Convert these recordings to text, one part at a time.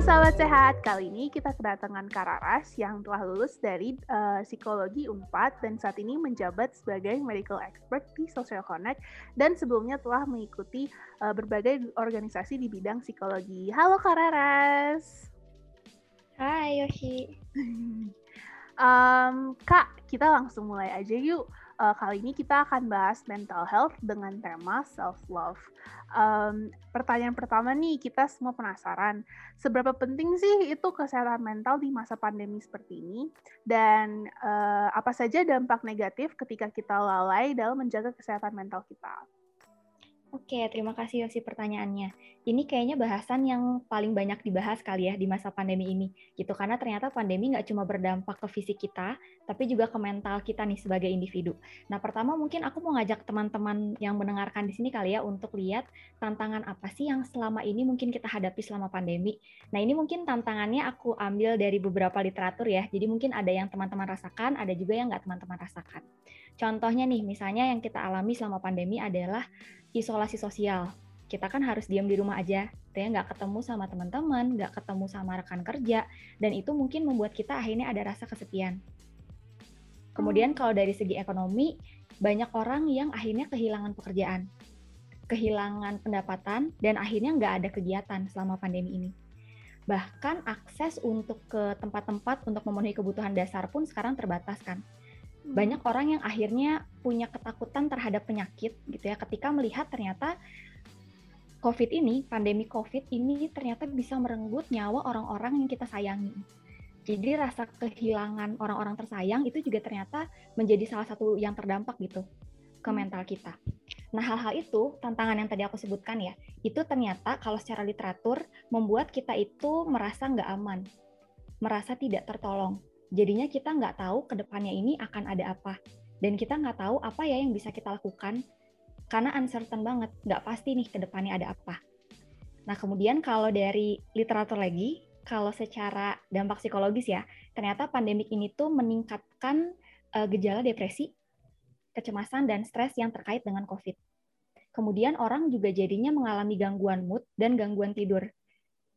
sahabat sehat, kali ini kita kedatangan Kararas yang telah lulus dari uh, psikologi UNPAD dan saat ini menjabat sebagai medical expert di Social Connect dan sebelumnya telah mengikuti uh, berbagai organisasi di bidang psikologi. Halo Kararas. Hai Yoshi. um, Kak, kita langsung mulai aja yuk uh, kali ini kita akan bahas mental health dengan tema self love. Um, pertanyaan pertama nih, kita semua penasaran, seberapa penting sih itu kesehatan mental di masa pandemi seperti ini, dan uh, apa saja dampak negatif ketika kita lalai dalam menjaga kesehatan mental kita? Oke, terima kasih Yosi pertanyaannya. Ini kayaknya bahasan yang paling banyak dibahas kali ya di masa pandemi ini. Gitu, karena ternyata pandemi nggak cuma berdampak ke fisik kita, tapi juga ke mental kita nih sebagai individu. Nah, pertama mungkin aku mau ngajak teman-teman yang mendengarkan di sini kali ya untuk lihat tantangan apa sih yang selama ini mungkin kita hadapi selama pandemi. Nah, ini mungkin tantangannya aku ambil dari beberapa literatur ya. Jadi mungkin ada yang teman-teman rasakan, ada juga yang nggak teman-teman rasakan. Contohnya nih, misalnya yang kita alami selama pandemi adalah isolasi sosial. Kita kan harus diam di rumah aja, ya nggak ketemu sama teman-teman, nggak ketemu sama rekan kerja, dan itu mungkin membuat kita akhirnya ada rasa kesepian. Kemudian hmm. kalau dari segi ekonomi, banyak orang yang akhirnya kehilangan pekerjaan, kehilangan pendapatan, dan akhirnya nggak ada kegiatan selama pandemi ini. Bahkan akses untuk ke tempat-tempat untuk memenuhi kebutuhan dasar pun sekarang terbatas kan. Banyak orang yang akhirnya punya ketakutan terhadap penyakit gitu ya ketika melihat ternyata COVID ini, pandemi COVID ini ternyata bisa merenggut nyawa orang-orang yang kita sayangi. Jadi rasa kehilangan orang-orang tersayang itu juga ternyata menjadi salah satu yang terdampak gitu ke hmm. mental kita. Nah hal-hal itu tantangan yang tadi aku sebutkan ya, itu ternyata kalau secara literatur membuat kita itu merasa nggak aman, merasa tidak tertolong jadinya kita nggak tahu ke depannya ini akan ada apa. Dan kita nggak tahu apa ya yang bisa kita lakukan karena uncertain banget nggak pasti nih ke depannya ada apa. Nah kemudian kalau dari literatur lagi kalau secara dampak psikologis ya ternyata pandemik ini tuh meningkatkan uh, gejala depresi kecemasan dan stres yang terkait dengan covid. Kemudian orang juga jadinya mengalami gangguan mood dan gangguan tidur.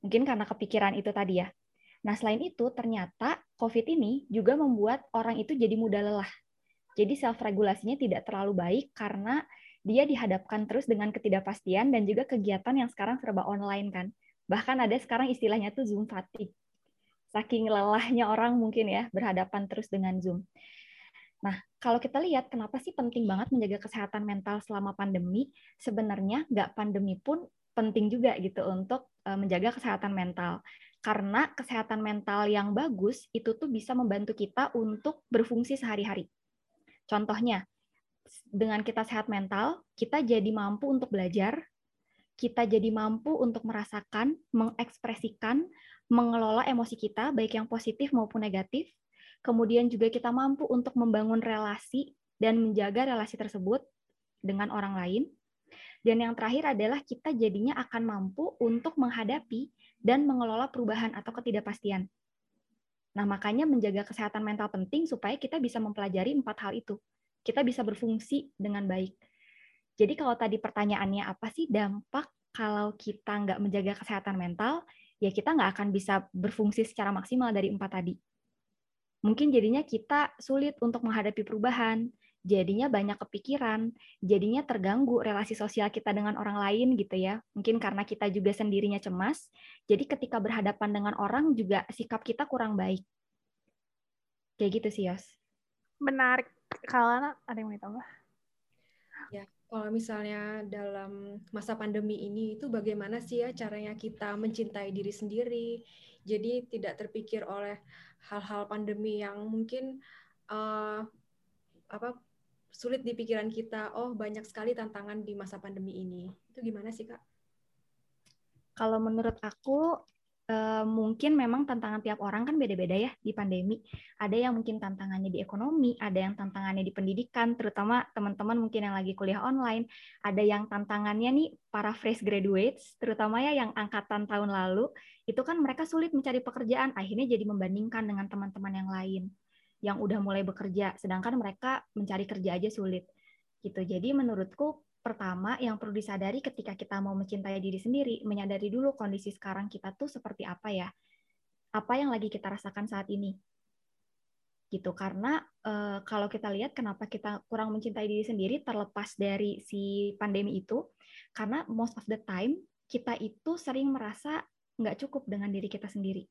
Mungkin karena kepikiran itu tadi ya Nah, selain itu, ternyata COVID ini juga membuat orang itu jadi mudah lelah. Jadi self-regulasinya tidak terlalu baik karena dia dihadapkan terus dengan ketidakpastian dan juga kegiatan yang sekarang serba online kan. Bahkan ada sekarang istilahnya tuh Zoom fatigue. Saking lelahnya orang mungkin ya berhadapan terus dengan Zoom. Nah, kalau kita lihat kenapa sih penting banget menjaga kesehatan mental selama pandemi, sebenarnya nggak pandemi pun penting juga gitu untuk eh, menjaga kesehatan mental karena kesehatan mental yang bagus itu tuh bisa membantu kita untuk berfungsi sehari-hari. Contohnya, dengan kita sehat mental, kita jadi mampu untuk belajar, kita jadi mampu untuk merasakan, mengekspresikan, mengelola emosi kita, baik yang positif maupun negatif. Kemudian juga kita mampu untuk membangun relasi dan menjaga relasi tersebut dengan orang lain. Dan yang terakhir adalah kita jadinya akan mampu untuk menghadapi dan mengelola perubahan atau ketidakpastian. Nah, makanya menjaga kesehatan mental penting supaya kita bisa mempelajari empat hal itu. Kita bisa berfungsi dengan baik. Jadi kalau tadi pertanyaannya apa sih dampak kalau kita nggak menjaga kesehatan mental, ya kita nggak akan bisa berfungsi secara maksimal dari empat tadi. Mungkin jadinya kita sulit untuk menghadapi perubahan, jadinya banyak kepikiran, jadinya terganggu relasi sosial kita dengan orang lain gitu ya. Mungkin karena kita juga sendirinya cemas, jadi ketika berhadapan dengan orang juga sikap kita kurang baik. Kayak gitu sih, Yos. Menarik. Kalau ada yang mau ditambah? Ya, kalau misalnya dalam masa pandemi ini itu bagaimana sih ya caranya kita mencintai diri sendiri, jadi tidak terpikir oleh hal-hal pandemi yang mungkin uh, apa sulit di pikiran kita, oh banyak sekali tantangan di masa pandemi ini. Itu gimana sih, Kak? Kalau menurut aku, eh, mungkin memang tantangan tiap orang kan beda-beda ya di pandemi. Ada yang mungkin tantangannya di ekonomi, ada yang tantangannya di pendidikan, terutama teman-teman mungkin yang lagi kuliah online. Ada yang tantangannya nih para fresh graduates, terutama ya yang angkatan tahun lalu, itu kan mereka sulit mencari pekerjaan, akhirnya jadi membandingkan dengan teman-teman yang lain yang udah mulai bekerja, sedangkan mereka mencari kerja aja sulit. Gitu. Jadi menurutku pertama yang perlu disadari ketika kita mau mencintai diri sendiri, menyadari dulu kondisi sekarang kita tuh seperti apa ya. Apa yang lagi kita rasakan saat ini. Gitu. Karena e, kalau kita lihat kenapa kita kurang mencintai diri sendiri terlepas dari si pandemi itu, karena most of the time kita itu sering merasa nggak cukup dengan diri kita sendiri.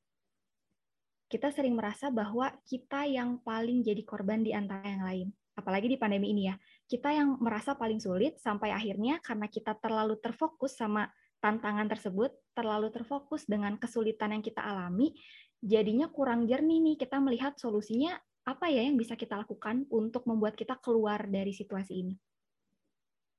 Kita sering merasa bahwa kita yang paling jadi korban di antara yang lain apalagi di pandemi ini ya, kita yang merasa paling sulit sampai akhirnya karena kita terlalu terfokus sama tantangan tersebut, terlalu terfokus dengan kesulitan yang kita alami, jadinya kurang jernih nih kita melihat solusinya apa ya yang bisa kita lakukan untuk membuat kita keluar dari situasi ini.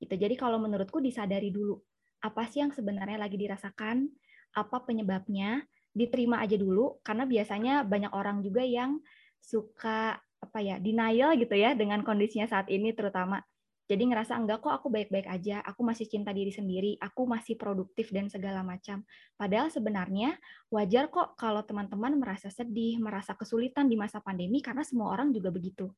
Gitu. Jadi kalau menurutku disadari dulu apa sih yang sebenarnya lagi dirasakan, apa penyebabnya, diterima aja dulu karena biasanya banyak orang juga yang suka apa ya denial gitu ya dengan kondisinya saat ini terutama jadi ngerasa enggak kok aku baik-baik aja, aku masih cinta diri sendiri, aku masih produktif dan segala macam. Padahal sebenarnya wajar kok kalau teman-teman merasa sedih, merasa kesulitan di masa pandemi karena semua orang juga begitu.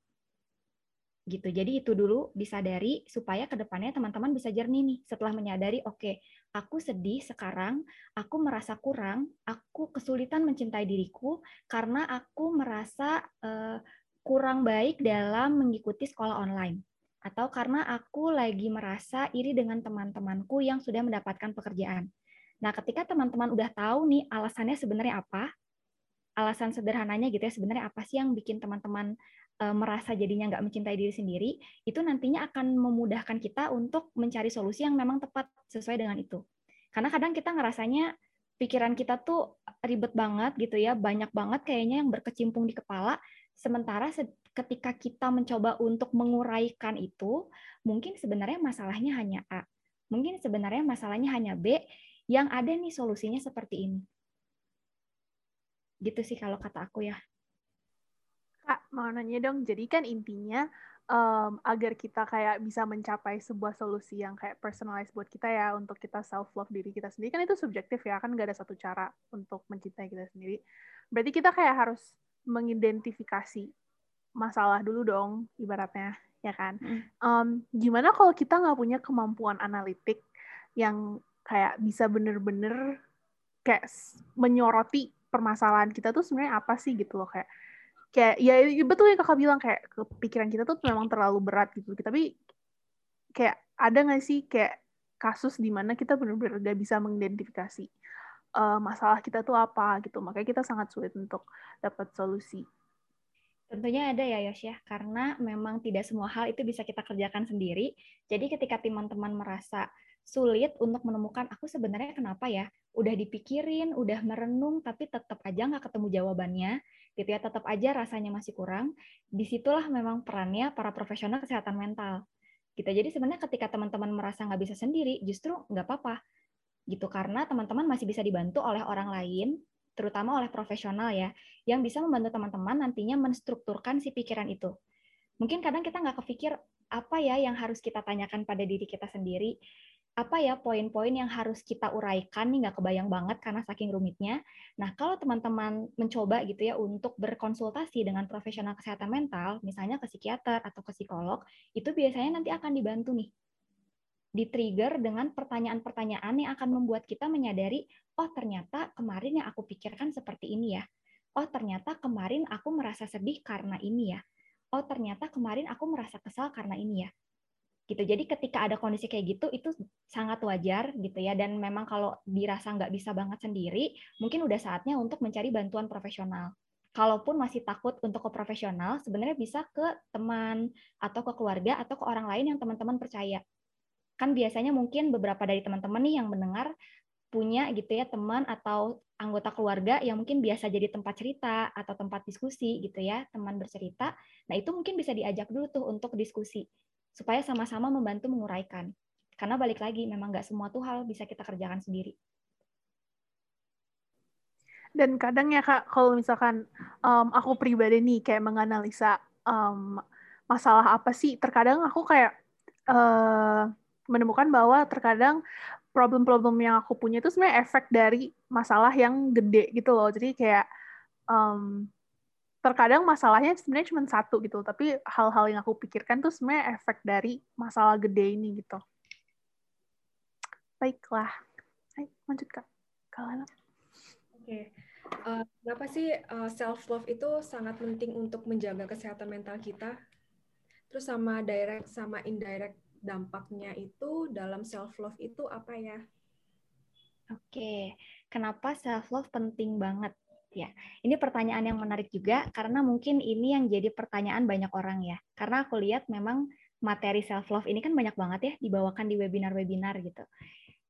Gitu. Jadi itu dulu disadari supaya ke depannya teman-teman bisa jernih nih setelah menyadari oke, okay, aku sedih sekarang, aku merasa kurang, aku kesulitan mencintai diriku karena aku merasa uh, kurang baik dalam mengikuti sekolah online atau karena aku lagi merasa iri dengan teman-temanku yang sudah mendapatkan pekerjaan. Nah, ketika teman-teman udah tahu nih alasannya sebenarnya apa, alasan sederhananya gitu ya, sebenarnya apa sih yang bikin teman-teman merasa jadinya nggak mencintai diri sendiri, itu nantinya akan memudahkan kita untuk mencari solusi yang memang tepat sesuai dengan itu. Karena kadang kita ngerasanya pikiran kita tuh ribet banget gitu ya, banyak banget kayaknya yang berkecimpung di kepala, Sementara ketika kita mencoba untuk menguraikan itu, mungkin sebenarnya masalahnya hanya A. Mungkin sebenarnya masalahnya hanya B, yang ada nih solusinya seperti ini. Gitu sih kalau kata aku ya. Kak, mau nanya dong, jadi kan intinya um, agar kita kayak bisa mencapai sebuah solusi yang kayak personalized buat kita ya, untuk kita self-love diri kita sendiri, kan itu subjektif ya, kan nggak ada satu cara untuk mencintai kita sendiri. Berarti kita kayak harus mengidentifikasi masalah dulu dong, ibaratnya, ya kan? Um, gimana kalau kita nggak punya kemampuan analitik yang kayak bisa bener-bener kayak menyoroti permasalahan kita tuh sebenarnya apa sih gitu loh kayak kayak ya betul yang kakak bilang kayak kepikiran kita tuh memang terlalu berat gitu tapi kayak ada nggak sih kayak kasus di mana kita benar-benar gak bisa mengidentifikasi uh, masalah kita tuh apa gitu. Makanya kita sangat sulit untuk dapat solusi. Tentunya ada ya Yos ya, karena memang tidak semua hal itu bisa kita kerjakan sendiri. Jadi ketika teman-teman merasa sulit untuk menemukan aku sebenarnya kenapa ya, udah dipikirin, udah merenung, tapi tetap aja nggak ketemu jawabannya, gitu ya, tetap aja rasanya masih kurang. Di situlah memang perannya para profesional kesehatan mental. Gitu. Jadi sebenarnya ketika teman-teman merasa nggak bisa sendiri, justru nggak apa-apa gitu karena teman-teman masih bisa dibantu oleh orang lain terutama oleh profesional ya yang bisa membantu teman-teman nantinya menstrukturkan si pikiran itu mungkin kadang kita nggak kepikir apa ya yang harus kita tanyakan pada diri kita sendiri apa ya poin-poin yang harus kita uraikan nih nggak kebayang banget karena saking rumitnya. Nah kalau teman-teman mencoba gitu ya untuk berkonsultasi dengan profesional kesehatan mental, misalnya ke psikiater atau ke psikolog, itu biasanya nanti akan dibantu nih di-trigger dengan pertanyaan-pertanyaan yang akan membuat kita menyadari, oh ternyata kemarin yang aku pikirkan seperti ini ya. Oh ternyata kemarin aku merasa sedih karena ini ya. Oh ternyata kemarin aku merasa kesal karena ini ya. Gitu. Jadi ketika ada kondisi kayak gitu itu sangat wajar gitu ya. Dan memang kalau dirasa nggak bisa banget sendiri, mungkin udah saatnya untuk mencari bantuan profesional. Kalaupun masih takut untuk ke profesional, sebenarnya bisa ke teman atau ke keluarga atau ke orang lain yang teman-teman percaya. Kan biasanya mungkin beberapa dari teman-teman nih yang mendengar punya gitu ya teman atau anggota keluarga yang mungkin biasa jadi tempat cerita atau tempat diskusi gitu ya teman bercerita. Nah itu mungkin bisa diajak dulu tuh untuk diskusi supaya sama-sama membantu menguraikan karena balik lagi memang nggak semua tuh hal bisa kita kerjakan sendiri dan kadang ya kak kalau misalkan um, aku pribadi nih kayak menganalisa um, masalah apa sih terkadang aku kayak uh, menemukan bahwa terkadang problem-problem yang aku punya itu sebenarnya efek dari masalah yang gede gitu loh. Jadi kayak um, terkadang masalahnya sebenarnya cuma satu gitu, tapi hal-hal yang aku pikirkan tuh sebenarnya efek dari masalah gede ini gitu. Baiklah. Hai, lanjut Kak. Kalana. Oke. Okay. Uh, kenapa sih uh, self love itu sangat penting untuk menjaga kesehatan mental kita? Terus sama direct sama indirect dampaknya itu dalam self love itu apa ya? Oke, kenapa self love penting banget? Ya, ini pertanyaan yang menarik juga karena mungkin ini yang jadi pertanyaan banyak orang ya. Karena aku lihat memang materi self love ini kan banyak banget ya dibawakan di webinar-webinar gitu.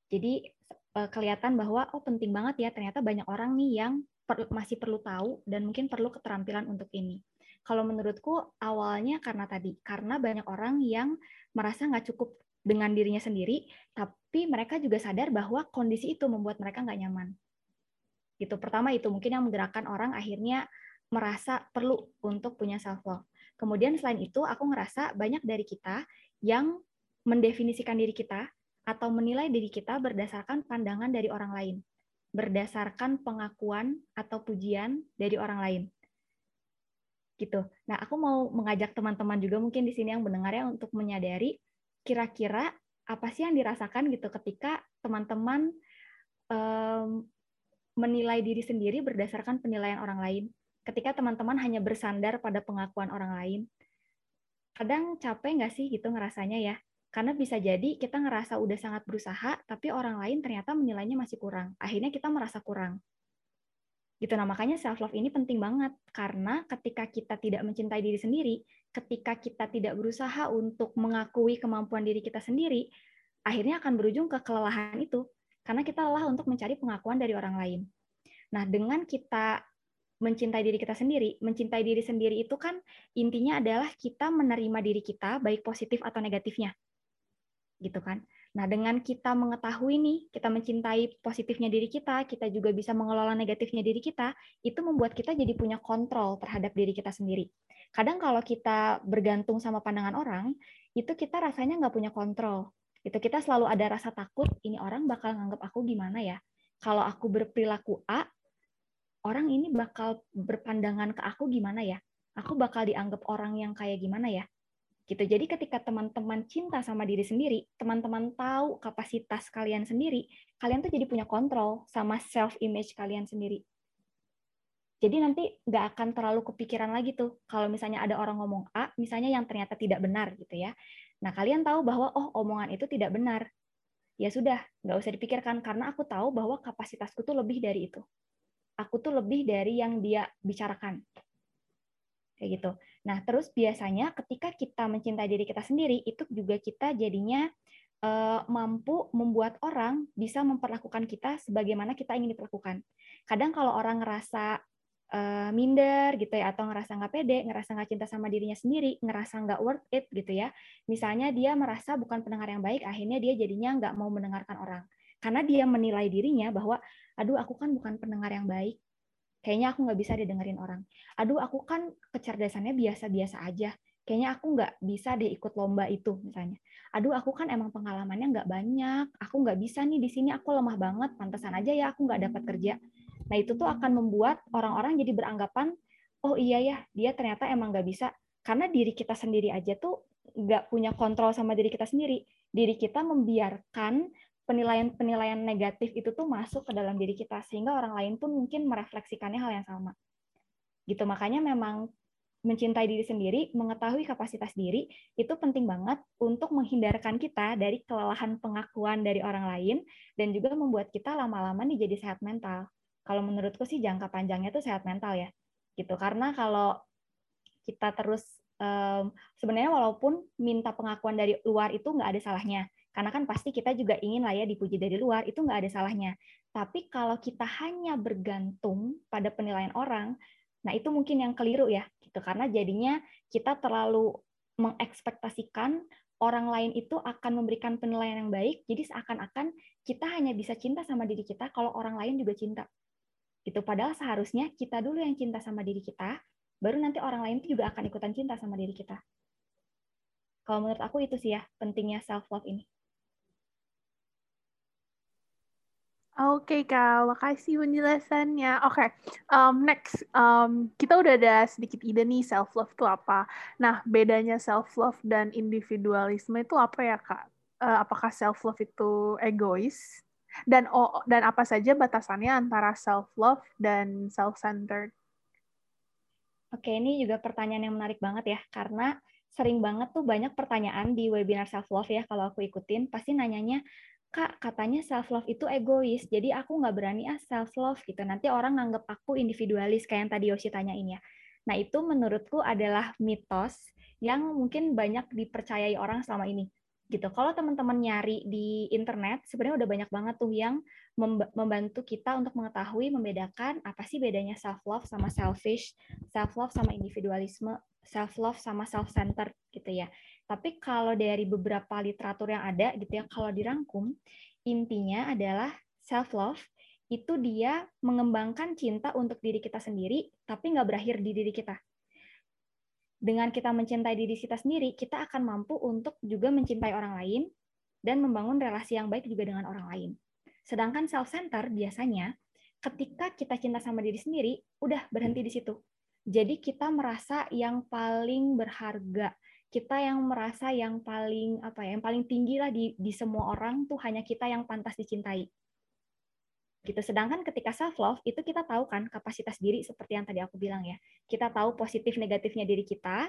Jadi eh, kelihatan bahwa oh penting banget ya ternyata banyak orang nih yang per, masih perlu tahu dan mungkin perlu keterampilan untuk ini. Kalau menurutku awalnya karena tadi karena banyak orang yang merasa nggak cukup dengan dirinya sendiri, tapi mereka juga sadar bahwa kondisi itu membuat mereka nggak nyaman gitu. Pertama itu mungkin yang menggerakkan orang akhirnya merasa perlu untuk punya self love kemudian selain itu aku ngerasa banyak dari kita yang mendefinisikan diri kita atau menilai diri kita berdasarkan pandangan dari orang lain berdasarkan pengakuan atau pujian dari orang lain. Gitu. Nah aku mau mengajak teman-teman juga mungkin di sini yang mendengarnya untuk menyadari kira-kira apa sih yang dirasakan gitu ketika teman-teman um, menilai diri sendiri berdasarkan penilaian orang lain. Ketika teman-teman hanya bersandar pada pengakuan orang lain, kadang capek nggak sih gitu ngerasanya ya? Karena bisa jadi kita ngerasa udah sangat berusaha, tapi orang lain ternyata menilainya masih kurang. Akhirnya kita merasa kurang. Gitu nah makanya self love ini penting banget karena ketika kita tidak mencintai diri sendiri, ketika kita tidak berusaha untuk mengakui kemampuan diri kita sendiri, akhirnya akan berujung ke kelelahan itu karena kita lelah untuk mencari pengakuan dari orang lain. Nah, dengan kita mencintai diri kita sendiri, mencintai diri sendiri itu kan intinya adalah kita menerima diri kita baik positif atau negatifnya. Gitu kan. Nah, dengan kita mengetahui nih, kita mencintai positifnya diri kita, kita juga bisa mengelola negatifnya diri kita, itu membuat kita jadi punya kontrol terhadap diri kita sendiri. Kadang kalau kita bergantung sama pandangan orang, itu kita rasanya nggak punya kontrol itu kita selalu ada rasa takut ini orang bakal nganggap aku gimana ya? Kalau aku berperilaku A orang ini bakal berpandangan ke aku gimana ya? Aku bakal dianggap orang yang kayak gimana ya? Gitu jadi ketika teman-teman cinta sama diri sendiri teman-teman tahu kapasitas kalian sendiri kalian tuh jadi punya kontrol sama self image kalian sendiri. Jadi nanti nggak akan terlalu kepikiran lagi tuh kalau misalnya ada orang ngomong A misalnya yang ternyata tidak benar gitu ya Nah, kalian tahu bahwa oh omongan itu tidak benar. Ya sudah, nggak usah dipikirkan karena aku tahu bahwa kapasitasku tuh lebih dari itu. Aku tuh lebih dari yang dia bicarakan. Kayak gitu. Nah, terus biasanya ketika kita mencintai diri kita sendiri, itu juga kita jadinya uh, mampu membuat orang bisa memperlakukan kita sebagaimana kita ingin diperlakukan. Kadang kalau orang ngerasa uh, minder gitu ya atau ngerasa nggak pede, ngerasa nggak cinta sama dirinya sendiri, ngerasa nggak worth it gitu ya. Misalnya dia merasa bukan pendengar yang baik, akhirnya dia jadinya nggak mau mendengarkan orang. Karena dia menilai dirinya bahwa, aduh aku kan bukan pendengar yang baik, kayaknya aku nggak bisa didengerin orang. Aduh aku kan kecerdasannya biasa-biasa aja, kayaknya aku nggak bisa deh ikut lomba itu misalnya. Aduh aku kan emang pengalamannya nggak banyak, aku nggak bisa nih di sini aku lemah banget, pantesan aja ya aku nggak dapat kerja Nah itu tuh akan membuat orang-orang jadi beranggapan, oh iya ya, dia ternyata emang nggak bisa. Karena diri kita sendiri aja tuh nggak punya kontrol sama diri kita sendiri. Diri kita membiarkan penilaian-penilaian negatif itu tuh masuk ke dalam diri kita sehingga orang lain pun mungkin merefleksikannya hal yang sama. Gitu makanya memang mencintai diri sendiri, mengetahui kapasitas diri itu penting banget untuk menghindarkan kita dari kelelahan pengakuan dari orang lain dan juga membuat kita lama-lama nih jadi sehat mental kalau menurutku sih jangka panjangnya tuh sehat mental ya gitu. Karena kalau kita terus um, sebenarnya walaupun minta pengakuan dari luar itu nggak ada salahnya karena kan pasti kita juga ingin lah ya dipuji dari luar itu nggak ada salahnya. Tapi kalau kita hanya bergantung pada penilaian orang nah itu mungkin yang keliru ya gitu. Karena jadinya kita terlalu mengekspektasikan orang lain itu akan memberikan penilaian yang baik jadi seakan-akan kita hanya bisa cinta sama diri kita kalau orang lain juga cinta Gitu. Padahal seharusnya kita dulu yang cinta sama diri kita, baru nanti orang lain juga akan ikutan cinta sama diri kita. Kalau menurut aku itu sih ya pentingnya self love ini. Oke okay, Kak, makasih penjelasannya. Oke, okay. um, next. Um, kita udah ada sedikit ide nih self-love itu apa. Nah, bedanya self-love dan individualisme itu apa ya Kak? uh, apakah self love itu egois dan oh, dan apa saja batasannya antara self love dan self centered. Oke, ini juga pertanyaan yang menarik banget ya karena sering banget tuh banyak pertanyaan di webinar self love ya kalau aku ikutin pasti nanyanya kak katanya self love itu egois jadi aku nggak berani ah self love gitu. Nanti orang nganggep aku individualis kayak yang tadi Yoshi tanyain ya. Nah itu menurutku adalah mitos yang mungkin banyak dipercayai orang selama ini gitu. Kalau teman-teman nyari di internet, sebenarnya udah banyak banget tuh yang membantu kita untuk mengetahui membedakan apa sih bedanya self love sama selfish, self love sama individualisme, self love sama self centered gitu ya. Tapi kalau dari beberapa literatur yang ada gitu ya, kalau dirangkum intinya adalah self love itu dia mengembangkan cinta untuk diri kita sendiri, tapi nggak berakhir di diri kita dengan kita mencintai diri kita sendiri, kita akan mampu untuk juga mencintai orang lain dan membangun relasi yang baik juga dengan orang lain. Sedangkan self-center biasanya ketika kita cinta sama diri sendiri, udah berhenti di situ. Jadi kita merasa yang paling berharga, kita yang merasa yang paling apa ya, yang paling tinggi lah di, di semua orang tuh hanya kita yang pantas dicintai gitu. Sedangkan ketika self love itu kita tahu kan kapasitas diri seperti yang tadi aku bilang ya. Kita tahu positif negatifnya diri kita,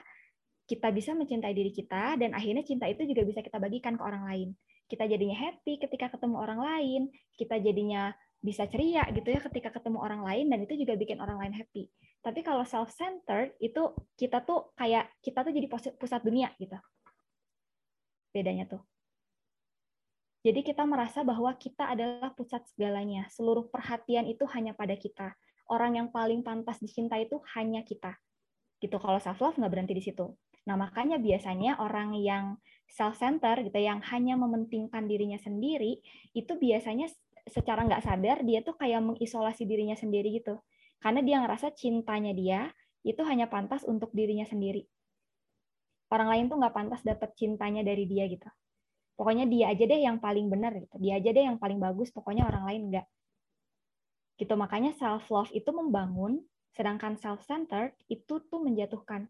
kita bisa mencintai diri kita dan akhirnya cinta itu juga bisa kita bagikan ke orang lain. Kita jadinya happy ketika ketemu orang lain, kita jadinya bisa ceria gitu ya ketika ketemu orang lain dan itu juga bikin orang lain happy. Tapi kalau self centered itu kita tuh kayak kita tuh jadi pusat dunia gitu. Bedanya tuh. Jadi kita merasa bahwa kita adalah pusat segalanya. Seluruh perhatian itu hanya pada kita. Orang yang paling pantas dicintai itu hanya kita. Gitu. Kalau self love nggak berhenti di situ. Nah makanya biasanya orang yang self center gitu, yang hanya mementingkan dirinya sendiri, itu biasanya secara nggak sadar dia tuh kayak mengisolasi dirinya sendiri gitu. Karena dia ngerasa cintanya dia itu hanya pantas untuk dirinya sendiri. Orang lain tuh nggak pantas dapat cintanya dari dia gitu pokoknya dia aja deh yang paling benar gitu. Dia aja deh yang paling bagus pokoknya orang lain enggak. Gitu makanya self love itu membangun sedangkan self centered itu tuh menjatuhkan.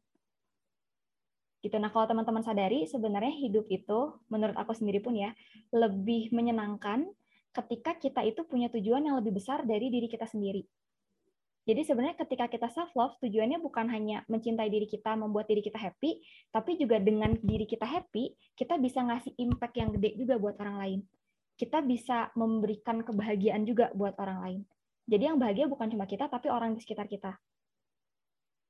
Gitu. Nah kalau teman-teman sadari sebenarnya hidup itu menurut aku sendiri pun ya lebih menyenangkan ketika kita itu punya tujuan yang lebih besar dari diri kita sendiri jadi sebenarnya ketika kita self love tujuannya bukan hanya mencintai diri kita, membuat diri kita happy, tapi juga dengan diri kita happy, kita bisa ngasih impact yang gede juga buat orang lain. Kita bisa memberikan kebahagiaan juga buat orang lain. Jadi yang bahagia bukan cuma kita, tapi orang di sekitar kita.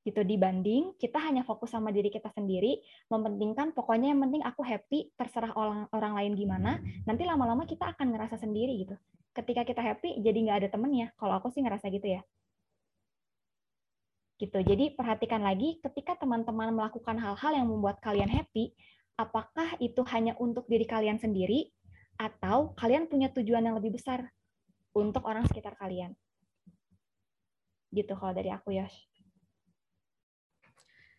Gitu dibanding kita hanya fokus sama diri kita sendiri, mementingkan pokoknya yang penting aku happy, terserah orang orang lain gimana, nanti lama-lama kita akan ngerasa sendiri gitu. Ketika kita happy, jadi nggak ada temennya. Kalau aku sih ngerasa gitu ya gitu. Jadi perhatikan lagi ketika teman-teman melakukan hal-hal yang membuat kalian happy, apakah itu hanya untuk diri kalian sendiri atau kalian punya tujuan yang lebih besar untuk orang sekitar kalian. Gitu kalau dari aku ya.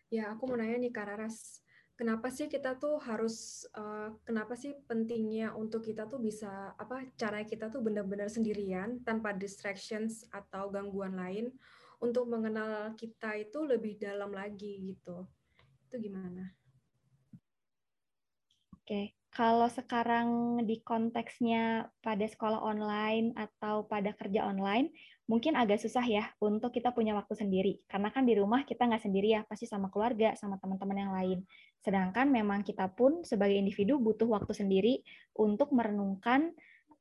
Ya, aku mau nanya nih Kak Raras. Kenapa sih kita tuh harus uh, kenapa sih pentingnya untuk kita tuh bisa apa cara kita tuh benar-benar sendirian tanpa distractions atau gangguan lain untuk mengenal kita itu lebih dalam lagi gitu. Itu gimana? Oke, kalau sekarang di konteksnya pada sekolah online atau pada kerja online, mungkin agak susah ya untuk kita punya waktu sendiri. Karena kan di rumah kita nggak sendiri ya, pasti sama keluarga, sama teman-teman yang lain. Sedangkan memang kita pun sebagai individu butuh waktu sendiri untuk merenungkan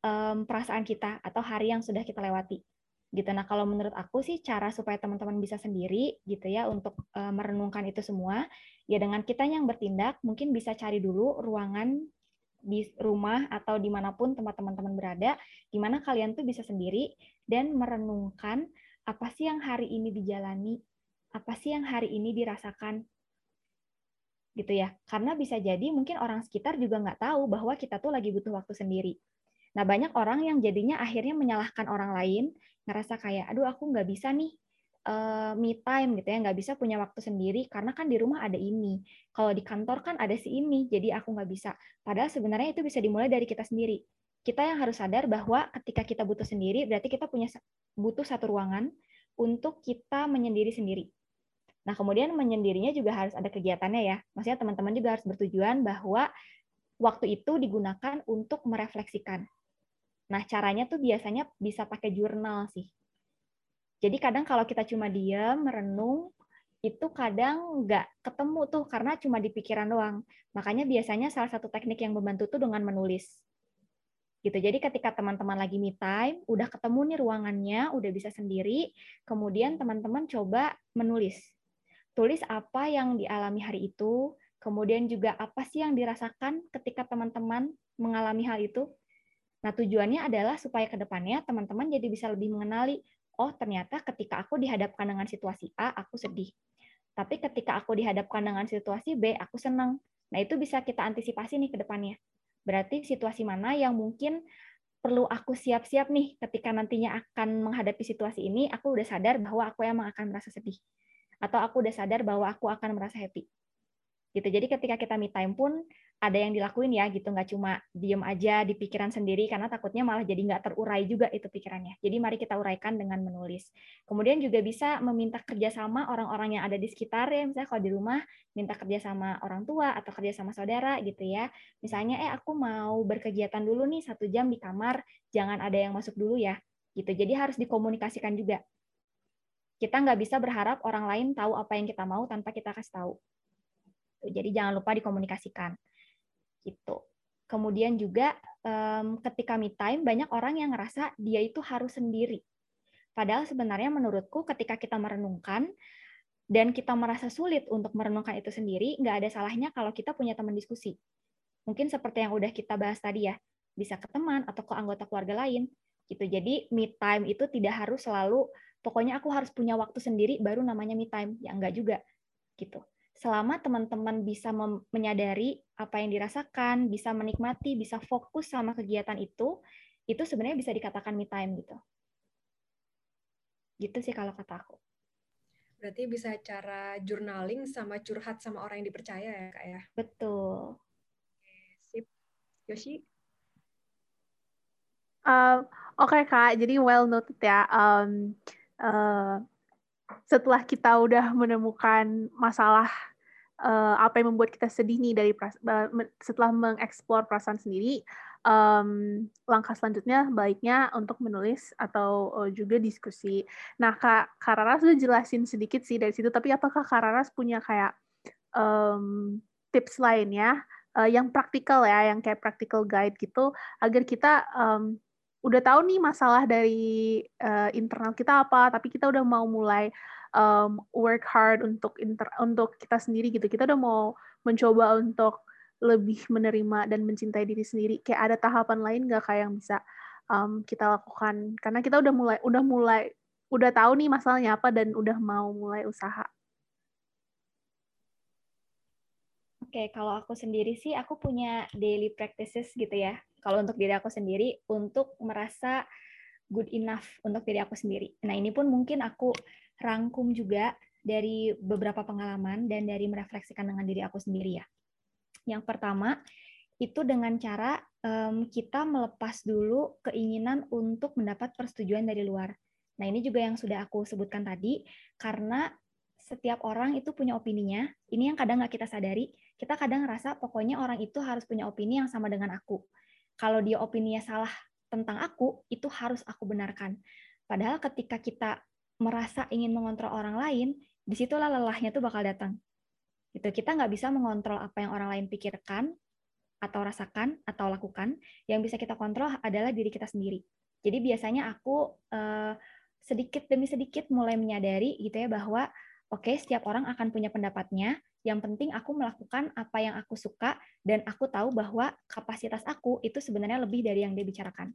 um, perasaan kita atau hari yang sudah kita lewati gitu. Nah, kalau menurut aku sih cara supaya teman-teman bisa sendiri gitu ya untuk uh, merenungkan itu semua ya dengan kita yang bertindak mungkin bisa cari dulu ruangan di rumah atau di mana pun tempat teman-teman berada, di mana kalian tuh bisa sendiri dan merenungkan apa sih yang hari ini dijalani, apa sih yang hari ini dirasakan, gitu ya. Karena bisa jadi mungkin orang sekitar juga nggak tahu bahwa kita tuh lagi butuh waktu sendiri. Nah, banyak orang yang jadinya akhirnya menyalahkan orang lain ngerasa kayak aduh aku nggak bisa nih uh, me time gitu ya nggak bisa punya waktu sendiri karena kan di rumah ada ini kalau di kantor kan ada si ini jadi aku nggak bisa. Padahal sebenarnya itu bisa dimulai dari kita sendiri. Kita yang harus sadar bahwa ketika kita butuh sendiri berarti kita punya butuh satu ruangan untuk kita menyendiri sendiri. Nah kemudian menyendirinya juga harus ada kegiatannya ya. Maksudnya teman-teman juga harus bertujuan bahwa waktu itu digunakan untuk merefleksikan. Nah, caranya tuh biasanya bisa pakai jurnal sih. Jadi kadang kalau kita cuma diam, merenung, itu kadang nggak ketemu tuh karena cuma di pikiran doang. Makanya biasanya salah satu teknik yang membantu tuh dengan menulis. Gitu. Jadi ketika teman-teman lagi me time, udah ketemu nih ruangannya, udah bisa sendiri, kemudian teman-teman coba menulis. Tulis apa yang dialami hari itu, kemudian juga apa sih yang dirasakan ketika teman-teman mengalami hal itu. Nah, tujuannya adalah supaya ke depannya teman-teman jadi bisa lebih mengenali, oh ternyata ketika aku dihadapkan dengan situasi A, aku sedih. Tapi ketika aku dihadapkan dengan situasi B, aku senang. Nah, itu bisa kita antisipasi nih ke depannya. Berarti situasi mana yang mungkin perlu aku siap-siap nih ketika nantinya akan menghadapi situasi ini, aku udah sadar bahwa aku emang akan merasa sedih. Atau aku udah sadar bahwa aku akan merasa happy gitu jadi ketika kita me time pun ada yang dilakuin ya gitu nggak cuma diem aja di pikiran sendiri karena takutnya malah jadi nggak terurai juga itu pikirannya. Jadi mari kita uraikan dengan menulis. Kemudian juga bisa meminta kerjasama orang-orang yang ada di sekitar ya misalnya kalau di rumah minta kerjasama orang tua atau kerjasama saudara gitu ya. Misalnya eh aku mau berkegiatan dulu nih satu jam di kamar jangan ada yang masuk dulu ya gitu. Jadi harus dikomunikasikan juga. Kita nggak bisa berharap orang lain tahu apa yang kita mau tanpa kita kasih tahu. Jadi jangan lupa dikomunikasikan. Gitu. Kemudian juga ketika me time banyak orang yang ngerasa dia itu harus sendiri. Padahal sebenarnya menurutku ketika kita merenungkan dan kita merasa sulit untuk merenungkan itu sendiri, nggak ada salahnya kalau kita punya teman diskusi. Mungkin seperti yang udah kita bahas tadi ya, bisa ke teman atau ke anggota keluarga lain. gitu. Jadi me time itu tidak harus selalu pokoknya aku harus punya waktu sendiri baru namanya me time. Ya enggak juga gitu selama teman-teman bisa menyadari apa yang dirasakan, bisa menikmati, bisa fokus sama kegiatan itu, itu sebenarnya bisa dikatakan me time gitu. Gitu sih kalau kata aku. Berarti bisa cara journaling sama curhat sama orang yang dipercaya ya, Kak ya? Betul. Sip. Yoshi? Uh, Oke okay, Kak, jadi well noted ya. Um, uh, setelah kita udah menemukan masalah uh, apa yang membuat kita sedih nih dari setelah mengeksplor perasaan sendiri, um, langkah selanjutnya baiknya untuk menulis atau uh, juga diskusi. Nah, Kak Kararas sudah jelasin sedikit sih dari situ, tapi apakah Kararas punya kayak um, tips lainnya uh, yang praktikal ya, yang kayak practical guide gitu, agar kita um, udah tahu nih masalah dari uh, internal kita apa, tapi kita udah mau mulai um, work hard untuk inter, untuk kita sendiri gitu. Kita udah mau mencoba untuk lebih menerima dan mencintai diri sendiri. Kayak ada tahapan lain nggak kayak yang bisa um, kita lakukan? Karena kita udah mulai udah mulai udah tahu nih masalahnya apa dan udah mau mulai usaha. Oke, okay, kalau aku sendiri sih aku punya daily practices gitu ya kalau untuk diri aku sendiri untuk merasa good enough untuk diri aku sendiri. Nah, ini pun mungkin aku rangkum juga dari beberapa pengalaman dan dari merefleksikan dengan diri aku sendiri ya. Yang pertama, itu dengan cara um, kita melepas dulu keinginan untuk mendapat persetujuan dari luar. Nah, ini juga yang sudah aku sebutkan tadi, karena setiap orang itu punya opininya. Ini yang kadang nggak kita sadari. Kita kadang ngerasa pokoknya orang itu harus punya opini yang sama dengan aku kalau dia opininya salah tentang aku, itu harus aku benarkan. Padahal ketika kita merasa ingin mengontrol orang lain, di situlah lelahnya tuh bakal datang. Gitu. Kita nggak bisa mengontrol apa yang orang lain pikirkan, atau rasakan, atau lakukan. Yang bisa kita kontrol adalah diri kita sendiri. Jadi biasanya aku eh, sedikit demi sedikit mulai menyadari gitu ya bahwa oke okay, setiap orang akan punya pendapatnya, yang penting aku melakukan apa yang aku suka dan aku tahu bahwa kapasitas aku itu sebenarnya lebih dari yang dia bicarakan.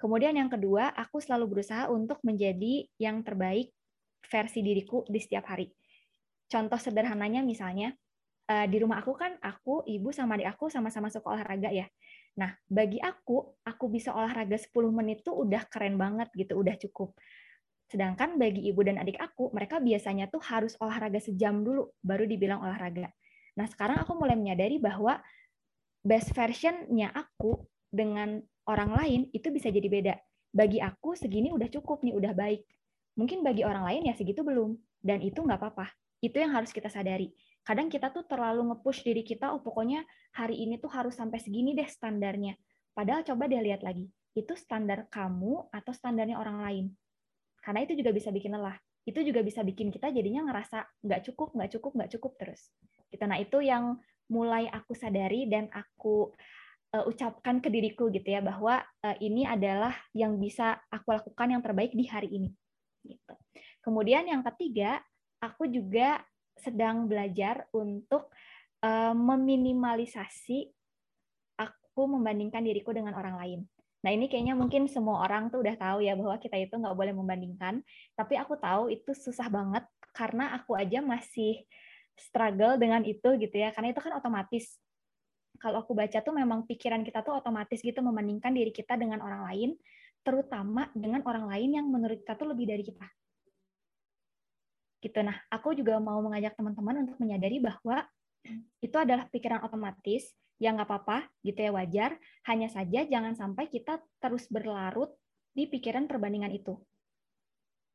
Kemudian yang kedua, aku selalu berusaha untuk menjadi yang terbaik versi diriku di setiap hari. Contoh sederhananya misalnya, eh, di rumah aku kan aku, ibu, sama adik aku sama-sama suka olahraga ya. Nah, bagi aku, aku bisa olahraga 10 menit tuh udah keren banget gitu, udah cukup. Sedangkan bagi ibu dan adik aku, mereka biasanya tuh harus olahraga sejam dulu, baru dibilang olahraga. Nah, sekarang aku mulai menyadari bahwa best version-nya aku dengan orang lain itu bisa jadi beda. Bagi aku, segini udah cukup nih, udah baik. Mungkin bagi orang lain ya segitu belum. Dan itu nggak apa-apa. Itu yang harus kita sadari. Kadang kita tuh terlalu nge-push diri kita, oh pokoknya hari ini tuh harus sampai segini deh standarnya. Padahal coba deh lihat lagi, itu standar kamu atau standarnya orang lain. Karena itu juga bisa bikin lelah. Itu juga bisa bikin kita jadinya ngerasa nggak cukup, nggak cukup, nggak cukup terus. Gitu. Nah itu yang mulai aku sadari dan aku uh, ucapkan ke diriku gitu ya bahwa uh, ini adalah yang bisa aku lakukan yang terbaik di hari ini. Gitu. Kemudian yang ketiga, aku juga sedang belajar untuk uh, meminimalisasi aku membandingkan diriku dengan orang lain. Nah ini kayaknya mungkin semua orang tuh udah tahu ya bahwa kita itu nggak boleh membandingkan. Tapi aku tahu itu susah banget karena aku aja masih struggle dengan itu gitu ya. Karena itu kan otomatis kalau aku baca tuh memang pikiran kita tuh otomatis gitu membandingkan diri kita dengan orang lain, terutama dengan orang lain yang menurut kita tuh lebih dari kita. Gitu. Nah, aku juga mau mengajak teman-teman untuk menyadari bahwa itu adalah pikiran otomatis yang nggak apa-apa gitu ya wajar. Hanya saja jangan sampai kita terus berlarut di pikiran perbandingan itu.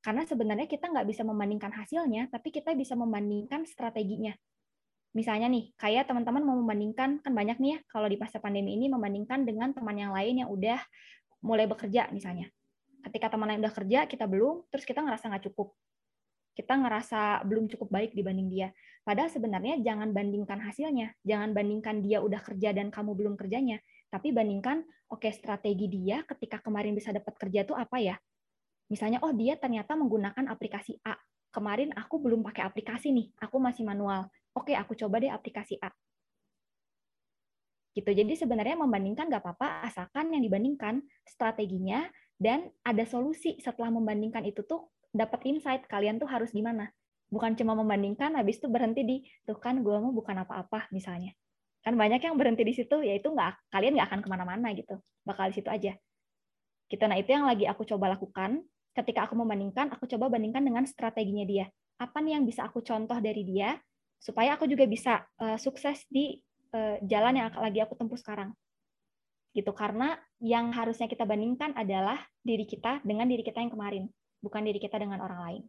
Karena sebenarnya kita nggak bisa membandingkan hasilnya, tapi kita bisa membandingkan strateginya misalnya nih, kayak teman-teman mau membandingkan, kan banyak nih ya, kalau di masa pandemi ini membandingkan dengan teman yang lain yang udah mulai bekerja misalnya. Ketika teman lain udah kerja, kita belum, terus kita ngerasa nggak cukup. Kita ngerasa belum cukup baik dibanding dia. Padahal sebenarnya jangan bandingkan hasilnya. Jangan bandingkan dia udah kerja dan kamu belum kerjanya. Tapi bandingkan, oke okay, strategi dia ketika kemarin bisa dapat kerja itu apa ya? Misalnya, oh dia ternyata menggunakan aplikasi A. Kemarin aku belum pakai aplikasi nih, aku masih manual oke okay, aku coba deh aplikasi A. Gitu. Jadi sebenarnya membandingkan nggak apa-apa, asalkan yang dibandingkan strateginya dan ada solusi setelah membandingkan itu tuh dapat insight kalian tuh harus gimana. Bukan cuma membandingkan, habis itu berhenti di tuh kan gue mau bukan apa-apa misalnya. Kan banyak yang berhenti di situ, yaitu nggak kalian nggak akan ke mana-mana gitu, bakal di situ aja. Gitu. Nah itu yang lagi aku coba lakukan. Ketika aku membandingkan, aku coba bandingkan dengan strateginya dia. Apa nih yang bisa aku contoh dari dia supaya aku juga bisa uh, sukses di uh, jalan yang lagi aku tempuh sekarang. Gitu karena yang harusnya kita bandingkan adalah diri kita dengan diri kita yang kemarin, bukan diri kita dengan orang lain.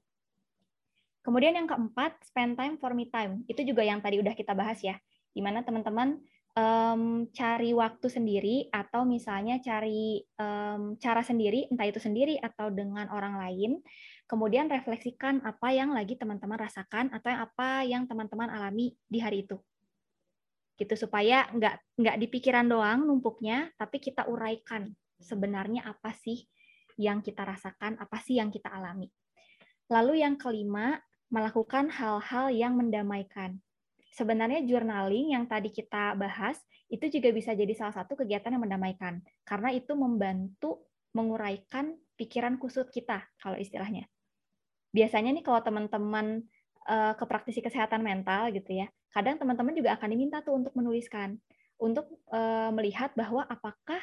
Kemudian yang keempat, spend time for me time. Itu juga yang tadi udah kita bahas ya. Gimana teman-teman um, cari waktu sendiri atau misalnya cari um, cara sendiri, entah itu sendiri atau dengan orang lain kemudian refleksikan apa yang lagi teman-teman rasakan atau apa yang teman-teman alami di hari itu gitu supaya nggak nggak di pikiran doang numpuknya tapi kita uraikan sebenarnya apa sih yang kita rasakan apa sih yang kita alami? Lalu yang kelima melakukan hal-hal yang mendamaikan. Sebenarnya journaling yang tadi kita bahas itu juga bisa jadi salah satu kegiatan yang mendamaikan. Karena itu membantu menguraikan pikiran kusut kita kalau istilahnya. Biasanya nih kalau teman-teman uh, ke praktisi kesehatan mental gitu ya, kadang teman-teman juga akan diminta tuh untuk menuliskan, untuk uh, melihat bahwa apakah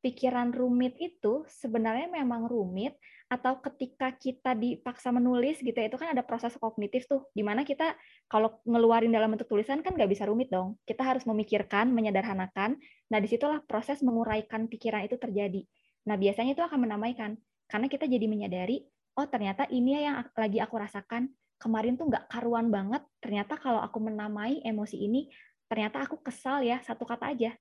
pikiran rumit itu sebenarnya memang rumit atau ketika kita dipaksa menulis gitu ya itu kan ada proses kognitif tuh di mana kita kalau ngeluarin dalam bentuk tulisan kan nggak bisa rumit dong. Kita harus memikirkan menyederhanakan. Nah di situlah proses menguraikan pikiran itu terjadi. Nah biasanya itu akan menamaikan karena kita jadi menyadari oh ternyata ini yang lagi aku rasakan. Kemarin tuh nggak karuan banget. Ternyata kalau aku menamai emosi ini ternyata aku kesal ya satu kata aja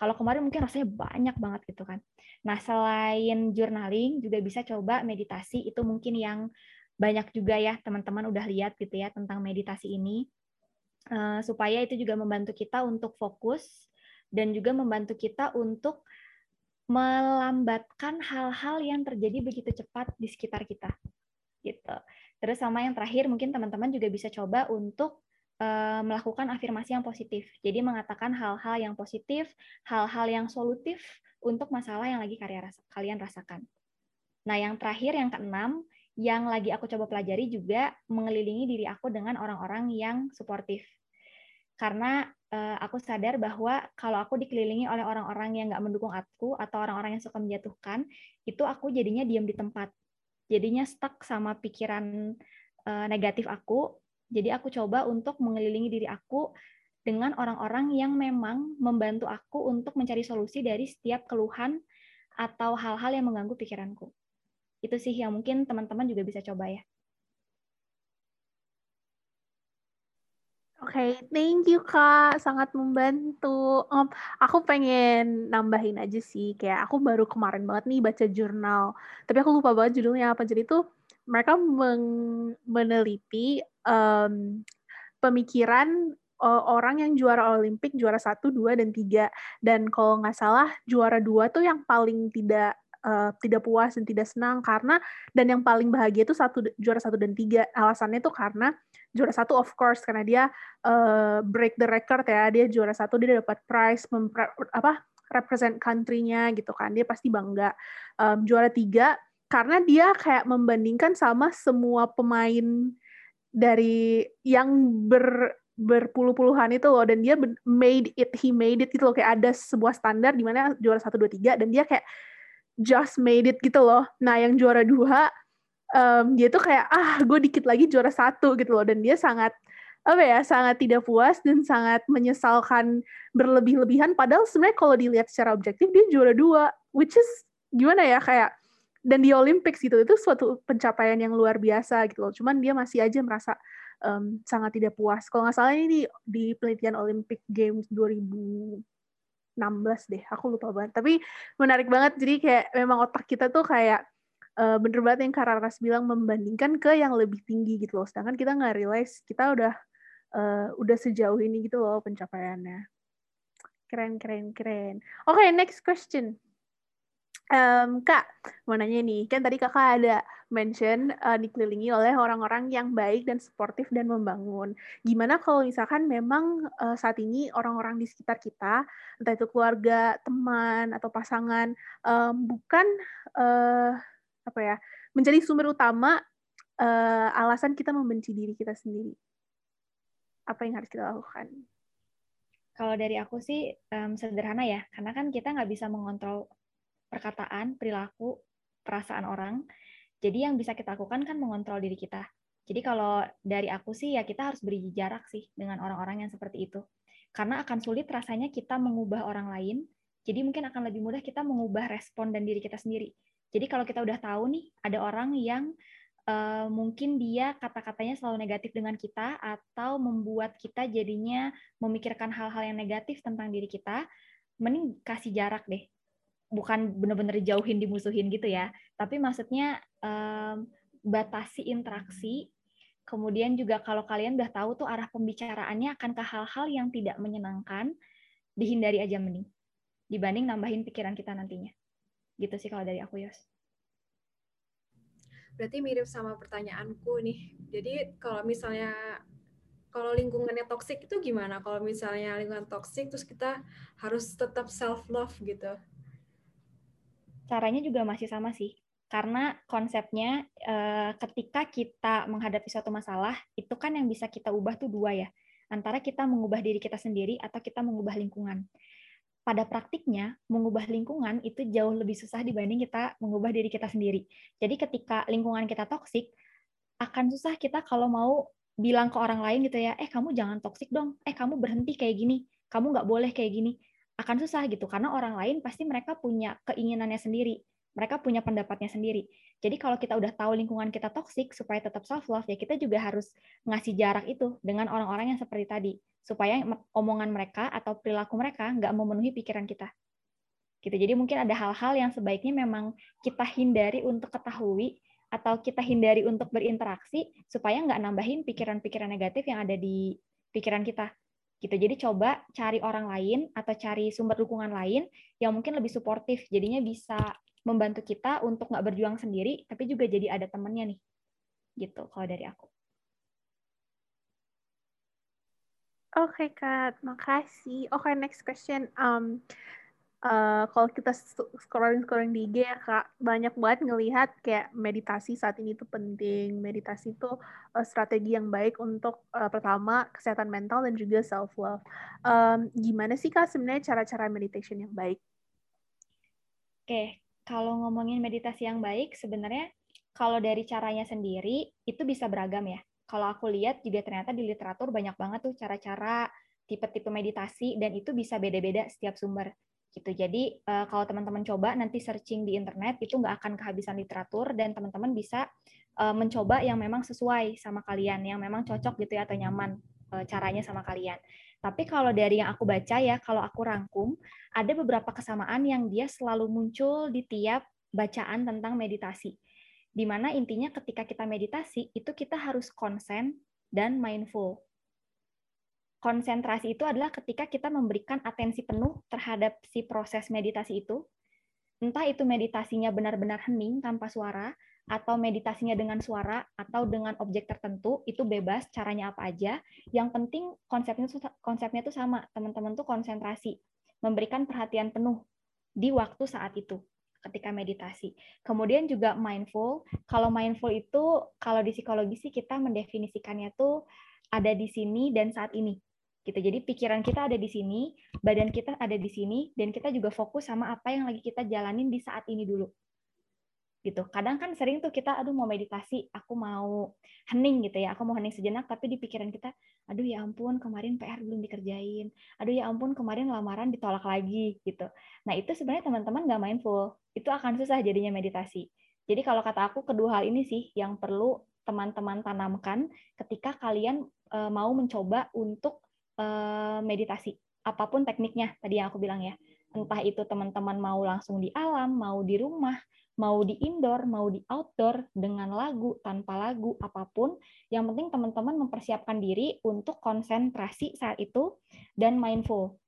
kalau kemarin mungkin rasanya banyak banget gitu kan nah selain journaling juga bisa coba meditasi itu mungkin yang banyak juga ya teman-teman udah lihat gitu ya tentang meditasi ini uh, supaya itu juga membantu kita untuk fokus dan juga membantu kita untuk melambatkan hal-hal yang terjadi begitu cepat di sekitar kita. Gitu. Terus sama yang terakhir mungkin teman-teman juga bisa coba untuk uh, melakukan afirmasi yang positif. Jadi mengatakan hal-hal yang positif, hal-hal yang solutif untuk masalah yang lagi kalian rasakan. Nah, yang terakhir yang keenam yang lagi aku coba pelajari juga mengelilingi diri aku dengan orang-orang yang suportif. Karena uh, aku sadar bahwa kalau aku dikelilingi oleh orang-orang yang nggak mendukung aku atau orang-orang yang suka menjatuhkan, itu aku jadinya diam di tempat. Jadinya stuck sama pikiran uh, negatif aku. Jadi aku coba untuk mengelilingi diri aku dengan orang-orang yang memang membantu aku untuk mencari solusi dari setiap keluhan atau hal-hal yang mengganggu pikiranku. Itu sih yang mungkin teman-teman juga bisa coba ya. Oke, okay, thank you Kak, sangat membantu. Um, aku pengen nambahin aja sih, kayak aku baru kemarin banget nih baca jurnal, tapi aku lupa banget judulnya apa. Jadi tuh mereka meneliti um, pemikiran uh, orang yang juara Olimpik, juara satu, dua, dan tiga. Dan kalau nggak salah, juara dua tuh yang paling tidak uh, tidak puas dan tidak senang karena dan yang paling bahagia itu satu juara satu dan tiga. Alasannya itu karena juara satu of course karena dia uh, break the record ya. Dia juara satu dia dapat prize mempre, apa represent country-nya gitu kan. Dia pasti bangga. Um, juara tiga karena dia kayak membandingkan sama semua pemain dari yang ber berpuluh-puluhan itu loh. Dan dia made it he made it gitu loh. Kayak ada sebuah standar di mana juara satu dua tiga dan dia kayak just made it gitu loh. Nah yang juara dua um, dia tuh kayak ah gue dikit lagi juara satu gitu loh. Dan dia sangat apa ya sangat tidak puas dan sangat menyesalkan berlebih-lebihan. Padahal sebenarnya kalau dilihat secara objektif dia juara dua which is gimana ya kayak dan di Olympics gitu itu suatu pencapaian yang luar biasa gitu loh cuman dia masih aja merasa um, sangat tidak puas kalau nggak salah ini di, di penelitian Olympic Games 2000 16 deh, aku lupa banget. Tapi menarik banget, jadi kayak memang otak kita tuh kayak uh, bener banget yang Kararas bilang membandingkan ke yang lebih tinggi gitu loh. Sedangkan kita nggak realize kita udah uh, udah sejauh ini gitu loh pencapaiannya. Keren, keren, keren. Oke, okay, next question. Um, Kak, mau nanya nih, kan tadi kakak ada mention uh, dikelilingi oleh orang-orang yang baik dan sportif dan membangun. Gimana kalau misalkan memang uh, saat ini orang-orang di sekitar kita, entah itu keluarga, teman, atau pasangan, um, bukan uh, apa ya, menjadi sumber utama uh, alasan kita membenci diri kita sendiri. Apa yang harus kita lakukan? Kalau dari aku sih um, sederhana ya, karena kan kita nggak bisa mengontrol perkataan, perilaku, perasaan orang. Jadi yang bisa kita lakukan kan mengontrol diri kita. Jadi kalau dari aku sih ya kita harus beri jarak sih dengan orang-orang yang seperti itu. Karena akan sulit rasanya kita mengubah orang lain. Jadi mungkin akan lebih mudah kita mengubah respon dan diri kita sendiri. Jadi kalau kita udah tahu nih ada orang yang uh, mungkin dia kata-katanya selalu negatif dengan kita atau membuat kita jadinya memikirkan hal-hal yang negatif tentang diri kita, mending kasih jarak deh bukan benar-benar jauhin dimusuhin gitu ya. Tapi maksudnya um, batasi interaksi. Kemudian juga kalau kalian udah tahu tuh arah pembicaraannya akan ke hal-hal yang tidak menyenangkan dihindari aja mending. Dibanding nambahin pikiran kita nantinya. Gitu sih kalau dari aku Yos. Berarti mirip sama pertanyaanku nih. Jadi kalau misalnya kalau lingkungannya toksik itu gimana? Kalau misalnya lingkungan toksik terus kita harus tetap self love gitu caranya juga masih sama sih. Karena konsepnya eh, ketika kita menghadapi suatu masalah, itu kan yang bisa kita ubah tuh dua ya. Antara kita mengubah diri kita sendiri atau kita mengubah lingkungan. Pada praktiknya, mengubah lingkungan itu jauh lebih susah dibanding kita mengubah diri kita sendiri. Jadi ketika lingkungan kita toksik, akan susah kita kalau mau bilang ke orang lain gitu ya, eh kamu jangan toksik dong, eh kamu berhenti kayak gini, kamu nggak boleh kayak gini akan susah gitu karena orang lain pasti mereka punya keinginannya sendiri mereka punya pendapatnya sendiri. Jadi kalau kita udah tahu lingkungan kita toksik supaya tetap self love ya kita juga harus ngasih jarak itu dengan orang-orang yang seperti tadi supaya omongan mereka atau perilaku mereka nggak memenuhi pikiran kita. Gitu. Jadi mungkin ada hal-hal yang sebaiknya memang kita hindari untuk ketahui atau kita hindari untuk berinteraksi supaya nggak nambahin pikiran-pikiran negatif yang ada di pikiran kita gitu. Jadi coba cari orang lain atau cari sumber dukungan lain yang mungkin lebih suportif. Jadinya bisa membantu kita untuk nggak berjuang sendiri, tapi juga jadi ada temennya nih. Gitu kalau dari aku. Oke, okay, Kak. Makasih. Oke, okay, next question. Um, uh, kalau kita scrolling-scrolling di IG ya kak, banyak banget ngelihat kayak meditasi saat ini tuh penting. Meditasi itu uh, strategi yang baik untuk uh, pertama kesehatan mental dan juga self love. Um, gimana sih kak sebenarnya cara-cara meditation yang baik? Oke, kalau ngomongin meditasi yang baik, sebenarnya kalau dari caranya sendiri itu bisa beragam ya. Kalau aku lihat juga ternyata di literatur banyak banget tuh cara-cara tipe-tipe meditasi dan itu bisa beda-beda setiap sumber gitu. Jadi uh, kalau teman-teman coba nanti searching di internet itu nggak akan kehabisan literatur dan teman-teman bisa uh, mencoba yang memang sesuai sama kalian, yang memang cocok gitu ya atau nyaman uh, caranya sama kalian. Tapi kalau dari yang aku baca ya, kalau aku rangkum, ada beberapa kesamaan yang dia selalu muncul di tiap bacaan tentang meditasi. Di mana intinya ketika kita meditasi, itu kita harus konsen dan mindful. Konsentrasi itu adalah ketika kita memberikan atensi penuh terhadap si proses meditasi itu, entah itu meditasinya benar-benar hening tanpa suara, atau meditasinya dengan suara atau dengan objek tertentu itu bebas caranya apa aja. Yang penting konsepnya tuh konsepnya itu sama teman-teman tuh konsentrasi memberikan perhatian penuh di waktu saat itu ketika meditasi. Kemudian juga mindful kalau mindful itu kalau di psikologi sih kita mendefinisikannya tuh ada di sini dan saat ini gitu jadi pikiran kita ada di sini badan kita ada di sini dan kita juga fokus sama apa yang lagi kita jalanin di saat ini dulu gitu. Kadang kan sering tuh kita aduh mau meditasi, aku mau hening gitu ya. Aku mau hening sejenak tapi di pikiran kita, aduh ya ampun kemarin PR belum dikerjain. Aduh ya ampun kemarin lamaran ditolak lagi gitu. Nah, itu sebenarnya teman-teman nggak mindful. Itu akan susah jadinya meditasi. Jadi kalau kata aku kedua hal ini sih yang perlu teman-teman tanamkan ketika kalian e, mau mencoba untuk e, meditasi. Apa pun tekniknya tadi yang aku bilang ya. Entah itu teman-teman mau langsung di alam, mau di rumah, mau di indoor, mau di outdoor, dengan lagu, tanpa lagu, apa pun. Yang penting teman-teman mempersiapkan diri untuk konsentrasi saat itu dan mindful.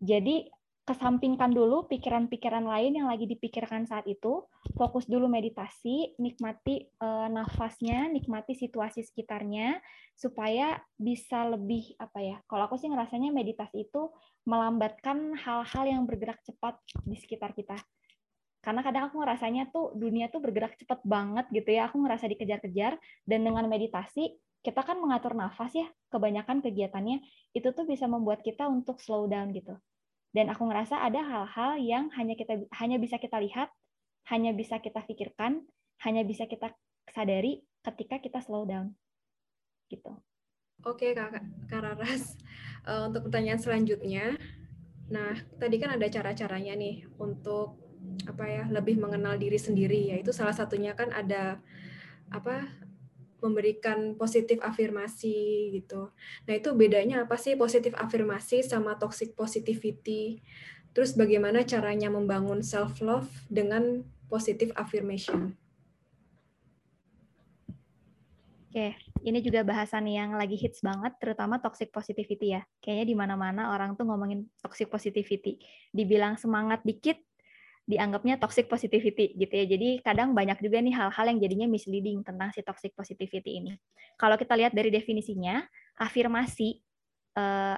Jadi kesampingkan dulu pikiran-pikiran lain yang lagi dipikirkan saat itu, fokus dulu meditasi, nikmati e, nafasnya, nikmati situasi sekitarnya supaya bisa lebih apa ya? Kalau aku sih ngerasanya meditasi itu melambatkan hal-hal yang bergerak cepat di sekitar kita karena kadang aku ngerasanya tuh dunia tuh bergerak cepet banget gitu ya aku ngerasa dikejar-kejar dan dengan meditasi kita kan mengatur nafas ya kebanyakan kegiatannya itu tuh bisa membuat kita untuk slow down gitu dan aku ngerasa ada hal-hal yang hanya kita hanya bisa kita lihat hanya bisa kita pikirkan hanya bisa kita sadari ketika kita slow down. Gitu. Oke kak Kararas uh, untuk pertanyaan selanjutnya. Nah tadi kan ada cara-caranya nih untuk apa ya lebih mengenal diri sendiri. Yaitu salah satunya kan ada apa memberikan positif afirmasi gitu. Nah, itu bedanya apa sih positif afirmasi sama toxic positivity? Terus bagaimana caranya membangun self love dengan positive affirmation? Oke, ini juga bahasan yang lagi hits banget, terutama toxic positivity ya. Kayaknya di mana-mana orang tuh ngomongin toxic positivity. Dibilang semangat dikit, dianggapnya toxic positivity gitu ya. Jadi kadang banyak juga nih hal-hal yang jadinya misleading tentang si toxic positivity ini. Kalau kita lihat dari definisinya, afirmasi eh,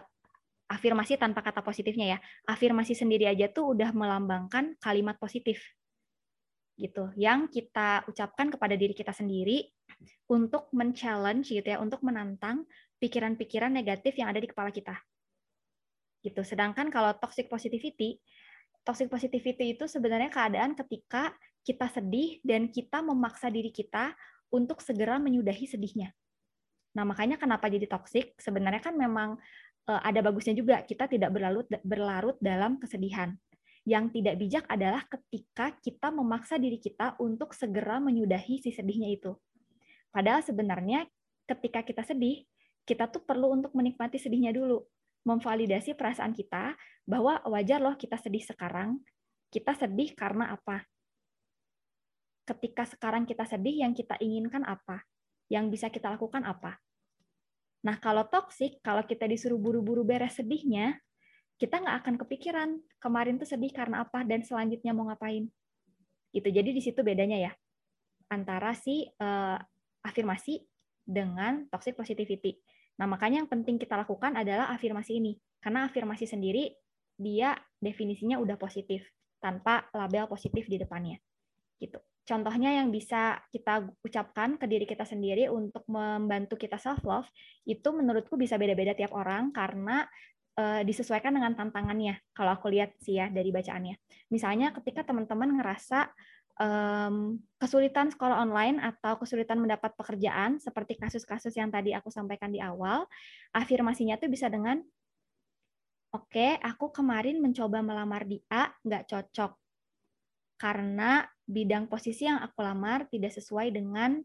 afirmasi tanpa kata positifnya ya. Afirmasi sendiri aja tuh udah melambangkan kalimat positif. Gitu. Yang kita ucapkan kepada diri kita sendiri untuk men-challenge gitu ya, untuk menantang pikiran-pikiran negatif yang ada di kepala kita. Gitu. Sedangkan kalau toxic positivity toxic positivity itu sebenarnya keadaan ketika kita sedih dan kita memaksa diri kita untuk segera menyudahi sedihnya. Nah, makanya kenapa jadi toxic? Sebenarnya kan memang uh, ada bagusnya juga kita tidak berlarut berlarut dalam kesedihan. Yang tidak bijak adalah ketika kita memaksa diri kita untuk segera menyudahi si sedihnya itu. Padahal sebenarnya ketika kita sedih, kita tuh perlu untuk menikmati sedihnya dulu memvalidasi perasaan kita bahwa wajar loh kita sedih sekarang. Kita sedih karena apa? Ketika sekarang kita sedih, yang kita inginkan apa? Yang bisa kita lakukan apa? Nah, kalau toksik, kalau kita disuruh buru-buru beres sedihnya, kita nggak akan kepikiran kemarin tuh sedih karena apa dan selanjutnya mau ngapain. Gitu. Jadi di situ bedanya ya antara si uh, afirmasi dengan toxic positivity. Nah, makanya yang penting kita lakukan adalah afirmasi ini. Karena afirmasi sendiri dia definisinya udah positif tanpa label positif di depannya. Gitu. Contohnya yang bisa kita ucapkan ke diri kita sendiri untuk membantu kita self love itu menurutku bisa beda-beda tiap orang karena uh, disesuaikan dengan tantangannya. Kalau aku lihat sih ya dari bacaannya. Misalnya ketika teman-teman ngerasa um, kesulitan sekolah online atau kesulitan mendapat pekerjaan seperti kasus-kasus yang tadi aku sampaikan di awal, afirmasinya tuh bisa dengan oke, okay, aku kemarin mencoba melamar di A, nggak cocok. Karena bidang posisi yang aku lamar tidak sesuai dengan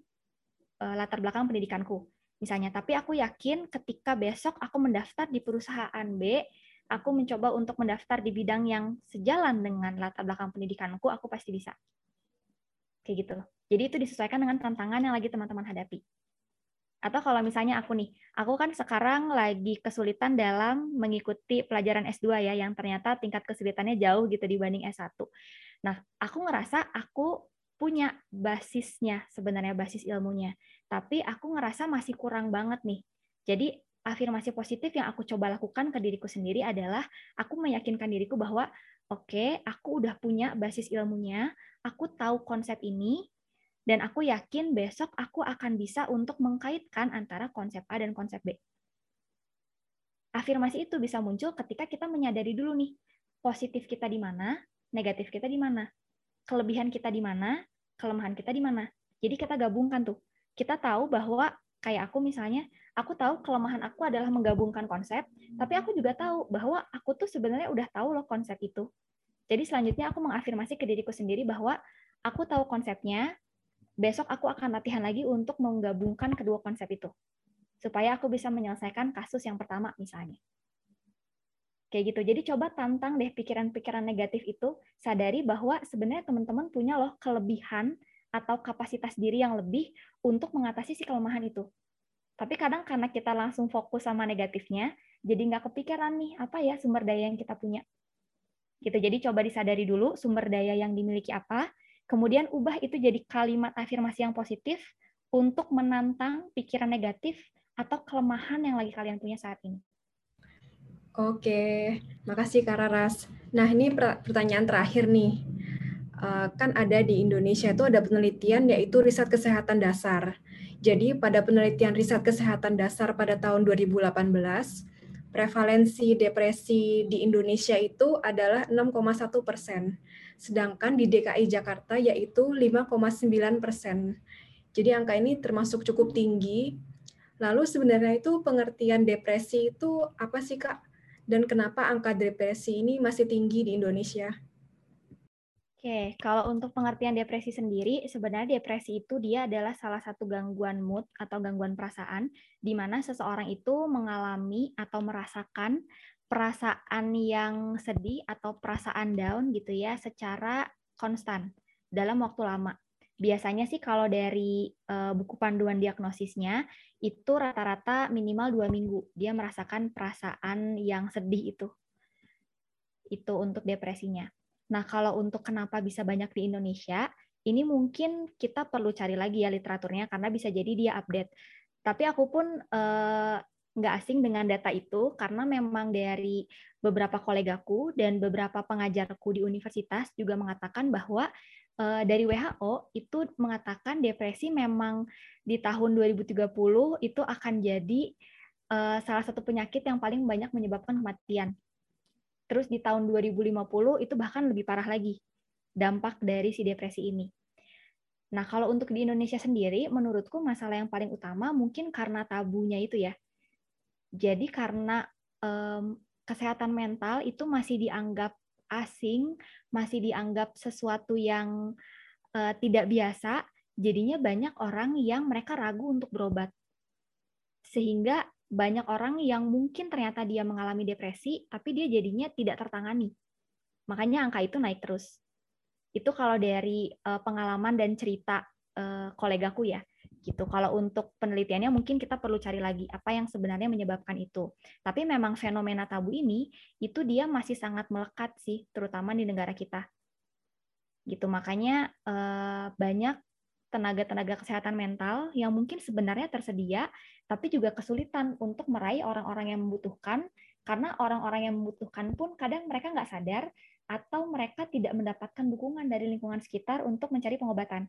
uh, latar belakang pendidikanku. misalnya. Tapi aku yakin ketika besok aku mendaftar di perusahaan B, aku mencoba untuk mendaftar di bidang yang sejalan dengan latar belakang pendidikanku, aku pasti bisa. Kayak gitu loh. Jadi itu disesuaikan dengan tantangan yang lagi teman-teman hadapi. Atau kalau misalnya aku nih, aku kan sekarang lagi kesulitan dalam mengikuti pelajaran S2 ya, yang ternyata tingkat kesulitannya jauh gitu dibanding S1. Nah, aku ngerasa aku punya basisnya, sebenarnya basis ilmunya. Tapi aku ngerasa masih kurang banget nih. Jadi afirmasi positif yang aku coba lakukan ke diriku sendiri adalah aku meyakinkan diriku bahwa oke, aku udah punya basis ilmunya, aku tahu konsep ini, dan aku yakin besok aku akan bisa untuk mengkaitkan antara konsep A dan konsep B. Afirmasi itu bisa muncul ketika kita menyadari dulu nih, positif kita di mana, negatif kita di mana, kelebihan kita di mana, kelemahan kita di mana. Jadi kita gabungkan tuh. Kita tahu bahwa kayak aku misalnya, aku tahu kelemahan aku adalah menggabungkan konsep, tapi aku juga tahu bahwa aku tuh sebenarnya udah tahu loh konsep itu. Jadi selanjutnya aku mengafirmasi ke diriku sendiri bahwa aku tahu konsepnya, besok aku akan latihan lagi untuk menggabungkan kedua konsep itu. Supaya aku bisa menyelesaikan kasus yang pertama misalnya. Kayak gitu. Jadi coba tantang deh pikiran-pikiran negatif itu, sadari bahwa sebenarnya teman-teman punya loh kelebihan atau kapasitas diri yang lebih untuk mengatasi si kelemahan itu. Tapi kadang karena kita langsung fokus sama negatifnya, jadi nggak kepikiran nih apa ya sumber daya yang kita punya. Gitu. Jadi coba disadari dulu sumber daya yang dimiliki apa, Kemudian ubah itu jadi kalimat afirmasi yang positif untuk menantang pikiran negatif atau kelemahan yang lagi kalian punya saat ini. Oke, makasih Kak Raras. Nah ini pertanyaan terakhir nih. Eh, kan ada di Indonesia itu ada penelitian yaitu riset kesehatan dasar. Jadi pada penelitian riset kesehatan dasar pada tahun 2018, prevalensi depresi di Indonesia itu adalah 6,1 persen sedangkan di DKI Jakarta yaitu 5,9 persen. Jadi angka ini termasuk cukup tinggi. Lalu sebenarnya itu pengertian depresi itu apa sih Kak? Dan kenapa angka depresi ini masih tinggi di Indonesia? Oke, kalau untuk pengertian depresi sendiri, sebenarnya depresi itu dia adalah salah satu gangguan mood atau gangguan perasaan, di mana seseorang itu mengalami atau merasakan perasaan yang sedih atau perasaan down gitu ya secara konstan dalam waktu lama. Biasanya sih kalau dari uh, buku panduan diagnosisnya itu rata-rata minimal dua minggu dia merasakan perasaan yang sedih itu. Itu untuk depresinya. Nah kalau untuk kenapa bisa banyak di Indonesia, ini mungkin kita perlu cari lagi ya literaturnya karena bisa jadi dia update. Tapi aku pun nggak asing dengan data itu karena memang dari beberapa kolegaku dan beberapa pengajarku di universitas juga mengatakan bahwa uh, dari WHO itu mengatakan depresi memang di tahun 2030 itu akan jadi uh, salah satu penyakit yang paling banyak menyebabkan kematian. Terus di tahun 2050 itu bahkan lebih parah lagi dampak dari si depresi ini. Nah, kalau untuk di Indonesia sendiri, menurutku masalah yang paling utama mungkin karena tabunya itu ya jadi karena um, kesehatan mental itu masih dianggap asing, masih dianggap sesuatu yang uh, tidak biasa, jadinya banyak orang yang mereka ragu untuk berobat. Sehingga banyak orang yang mungkin ternyata dia mengalami depresi, tapi dia jadinya tidak tertangani. Makanya angka itu naik terus. Itu kalau dari uh, pengalaman dan cerita uh, kolegaku ya gitu. Kalau untuk penelitiannya mungkin kita perlu cari lagi apa yang sebenarnya menyebabkan itu. Tapi memang fenomena tabu ini itu dia masih sangat melekat sih, terutama di negara kita. Gitu makanya eh, banyak tenaga-tenaga kesehatan mental yang mungkin sebenarnya tersedia, tapi juga kesulitan untuk meraih orang-orang yang membutuhkan, karena orang-orang yang membutuhkan pun kadang mereka nggak sadar atau mereka tidak mendapatkan dukungan dari lingkungan sekitar untuk mencari pengobatan.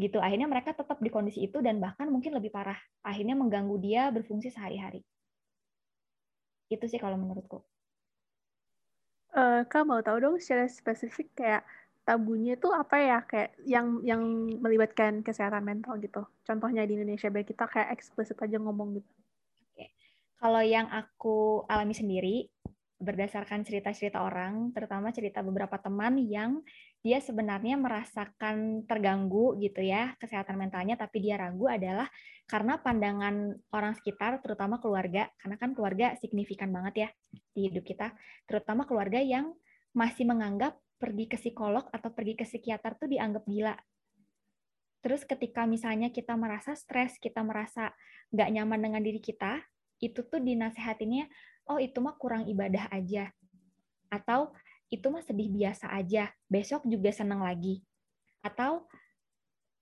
Gitu akhirnya mereka tetap di kondisi itu dan bahkan mungkin lebih parah akhirnya mengganggu dia berfungsi sehari-hari. Itu sih kalau menurutku. Uh, kak mau tahu dong secara spesifik kayak tabunya itu apa ya kayak yang yang melibatkan kesehatan mental gitu. Contohnya di Indonesia biar kita kayak eksplisit aja ngomong gitu. Oke. kalau yang aku alami sendiri berdasarkan cerita-cerita orang, terutama cerita beberapa teman yang dia sebenarnya merasakan terganggu gitu ya kesehatan mentalnya tapi dia ragu adalah karena pandangan orang sekitar terutama keluarga. Karena kan keluarga signifikan banget ya di hidup kita. Terutama keluarga yang masih menganggap pergi ke psikolog atau pergi ke psikiater tuh dianggap gila terus ketika misalnya kita merasa stres kita merasa nggak nyaman dengan diri kita itu tuh dinasehatinnya oh itu mah kurang ibadah aja atau itu mah sedih biasa aja, besok juga senang lagi. Atau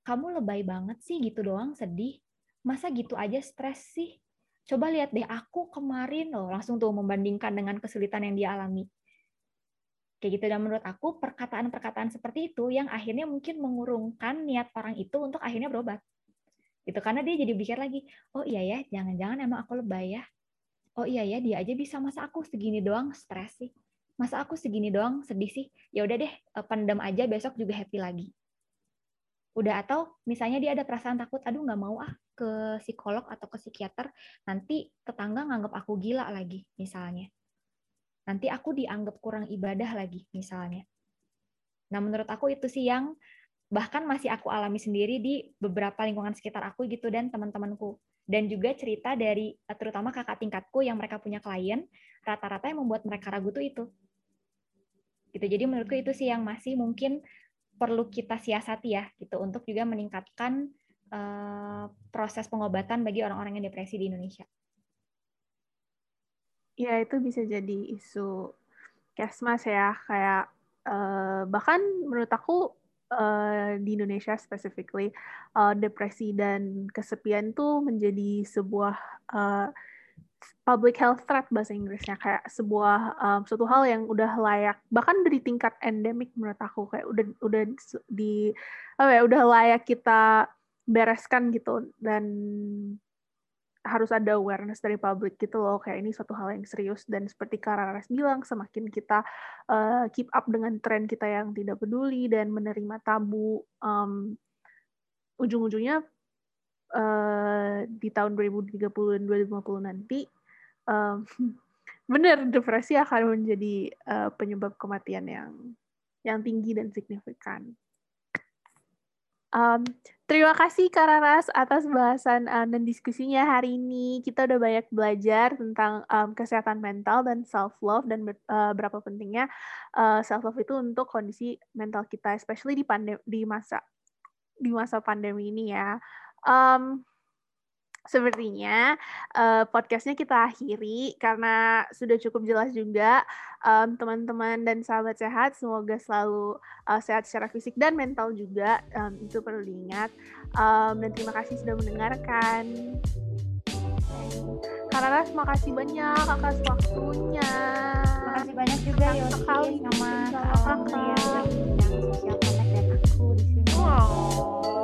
kamu lebay banget sih gitu doang sedih, masa gitu aja stres sih? Coba lihat deh aku kemarin loh, langsung tuh membandingkan dengan kesulitan yang dia alami. Kayak gitu. Dan menurut aku perkataan-perkataan seperti itu yang akhirnya mungkin mengurungkan niat orang itu untuk akhirnya berobat. Itu karena dia jadi pikir lagi, oh iya ya, jangan-jangan emang aku lebay ya. Oh iya ya, dia aja bisa. Masa aku segini doang stres sih? Masa aku segini doang sedih sih? Ya udah deh eh, pendam aja besok juga happy lagi. Udah. Atau misalnya dia ada perasaan takut aduh nggak mau ah ke psikolog atau ke psikiater. Nanti tetangga nganggap aku gila lagi misalnya nanti aku dianggap kurang ibadah lagi misalnya. Nah menurut aku itu sih yang bahkan masih aku alami sendiri di beberapa lingkungan sekitar aku gitu dan teman-temanku. Dan juga cerita dari eh, terutama kakak tingkatku yang mereka punya klien rata-rata yang membuat mereka ragu tuh itu. Gitu. Jadi menurutku itu sih yang masih mungkin perlu kita siasati ya gitu untuk juga meningkatkan uh, proses pengobatan bagi orang-orang yang depresi di Indonesia. Ya itu bisa jadi isu kesmas ya kayak uh, bahkan menurut aku uh, di Indonesia specifically uh, depresi dan kesepian tuh menjadi sebuah uh, public health threat bahasa Inggrisnya. Kayak sebuah um, suatu hal yang udah layak bahkan dari tingkat endemik menurut aku. Kayak udah udah di apa ya udah layak kita bereskan gitu. Dan harus ada awareness dari publik gitu loh kayak ini suatu hal yang serius dan seperti Karares bilang semakin kita uh, keep up dengan tren kita yang tidak peduli dan menerima tabu um, ujung-ujungnya uh, di tahun 2030 dan 2050 nanti um, benar depresi akan menjadi uh, penyebab kematian yang yang tinggi dan signifikan. Um, terima kasih Kararas atas bahasan uh, dan diskusinya hari ini. Kita udah banyak belajar tentang um, kesehatan mental dan self love dan ber, uh, berapa pentingnya uh, self love itu untuk kondisi mental kita, especially di pandemi di masa di masa pandemi ini ya. Um, sepertinya uh, podcastnya kita akhiri karena sudah cukup jelas juga um, teman-teman dan sahabat sehat. Semoga selalu uh, sehat secara fisik dan mental juga um, itu perlu diingat. Um, dan terima kasih sudah mendengarkan. Karena terima kasih banyak atas waktunya. Terima kasih banyak juga ya. sekali. sama, sama kakak yang sosial connect dan aku di sini. Wow.